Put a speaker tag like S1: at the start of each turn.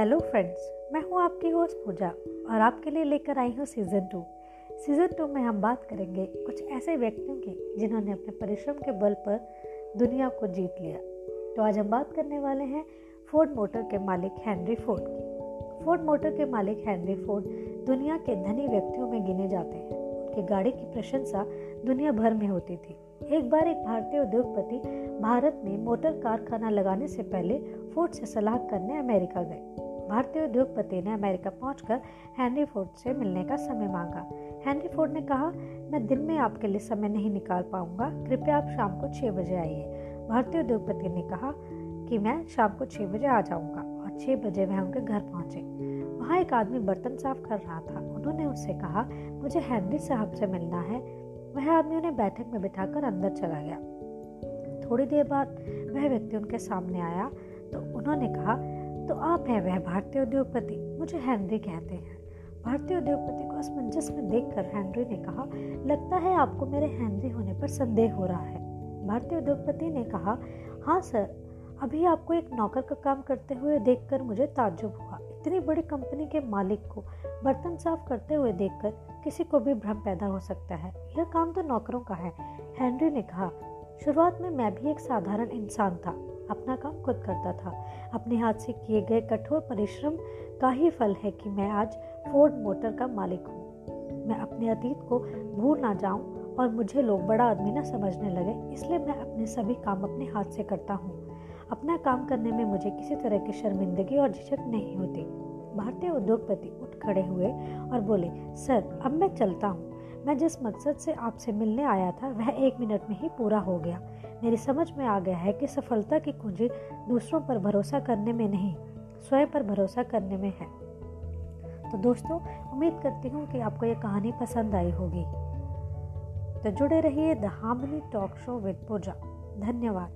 S1: Hello friends मैं हूँ आपकी होस्ट पूजा और आपके लिए लेकर आई हूँ सीज़न टू सीज़न टू में हम बात करेंगे कुछ ऐसे व्यक्तियों की जिन्होंने अपने परिश्रम के बल पर दुनिया को जीत लिया। तो आज हम बात करने वाले हैं फोर्ड मोटर के मालिक हैंनरी फोर्ड की। फोर्ड मोटर के मालिक हैंनरी फोर्ड दुनिया के धनी व्यक्तियों में गिने जाते हैं। उनकी गाड़ी की प्रशंसा दुनिया भर में होती थी। एक बार एक भारतीय उद्योगपति भारत में मोटर कारखाना लगाने से पहले फोर्ड से सलाह करने अमेरिका गए। भारतीय उद्योगपति ने अमेरिका पहुंचकर हेनरी फोर्ड से मिलने का समय मांगा। हेनरी फोर्ड ने कहा, मैं दिन में आपके लिए समय नहीं निकाल पाऊँगा। कृपया आप शाम को छः बजे आइए। भारतीय उद्योगपति ने कहा कि मैं शाम को छः बजे आ जाऊँगा और छः बजे वह उनके घर पहुँचे। वहाँ एक आदमी बर्तन साफ़ कर रहा था। उन्होंने उससे कहा, मुझे हेनरी साहब से मिलना है। वह आदमी उन्हें बैठक में बिठाकर अंदर चला गया। थोड़ी देर बाद वह व्यक्ति उनके सामने आया तो उन्होंने कहा तो आप हैं वह भारतीय उद्योगपति, मुझे हेनरी कहते हैं। भारतीय उद्योगपति को असमंजस में देखकर हेनरी ने कहा, लगता है आपको मेरे हेनरी होने पर संदेह हो रहा है। भारतीय उद्योगपति ने कहा हाँ सर, अभी आपको एक नौकर का काम करते हुए देखकर मुझे ताज्जुब हुआ। इतनी बड़ी कंपनी के मालिक को बर्तन साफ़ करते हुए देखकर किसी को भी भ्रम पैदा हो सकता है। यह काम तो नौकरों का है हेनरी ने कहा। शुरुआत में मैं भी एक साधारण इंसान था। अपना काम खुद करता था। अपने हाथ से किए गए कठोर परिश्रम का ही फल है कि मैं आज फोर्ड मोटर का मालिक हूँ। मैं अपने अतीत को भूल ना जाऊँ और मुझे लोग बड़ा आदमी ना समझने लगे, इसलिए मैं अपने सभी काम अपने हाथ से करता हूँ। अपना काम करने में मुझे किसी तरह की शर्मिंदगी और झिझक नहीं होती। भारतीय उद्योगपति उठ खड़े हुए और बोले, सर, अब मैं चलता हूँ। मैं जिस मकसद से आपसे मिलने आया था, वह एक मिनट में ही पूरा हो गया। मेरी समझ में आ गया है कि सफलता की कुंजी दूसरों पर भरोसा करने में नहीं, स्वयं पर भरोसा करने में है। तो दोस्तों, उम्मीद करती हूँ कि आपको ये कहानी पसंद आई होगी। तो जुड़े रहिए the harmony talk show with Pooja धन्यवाद।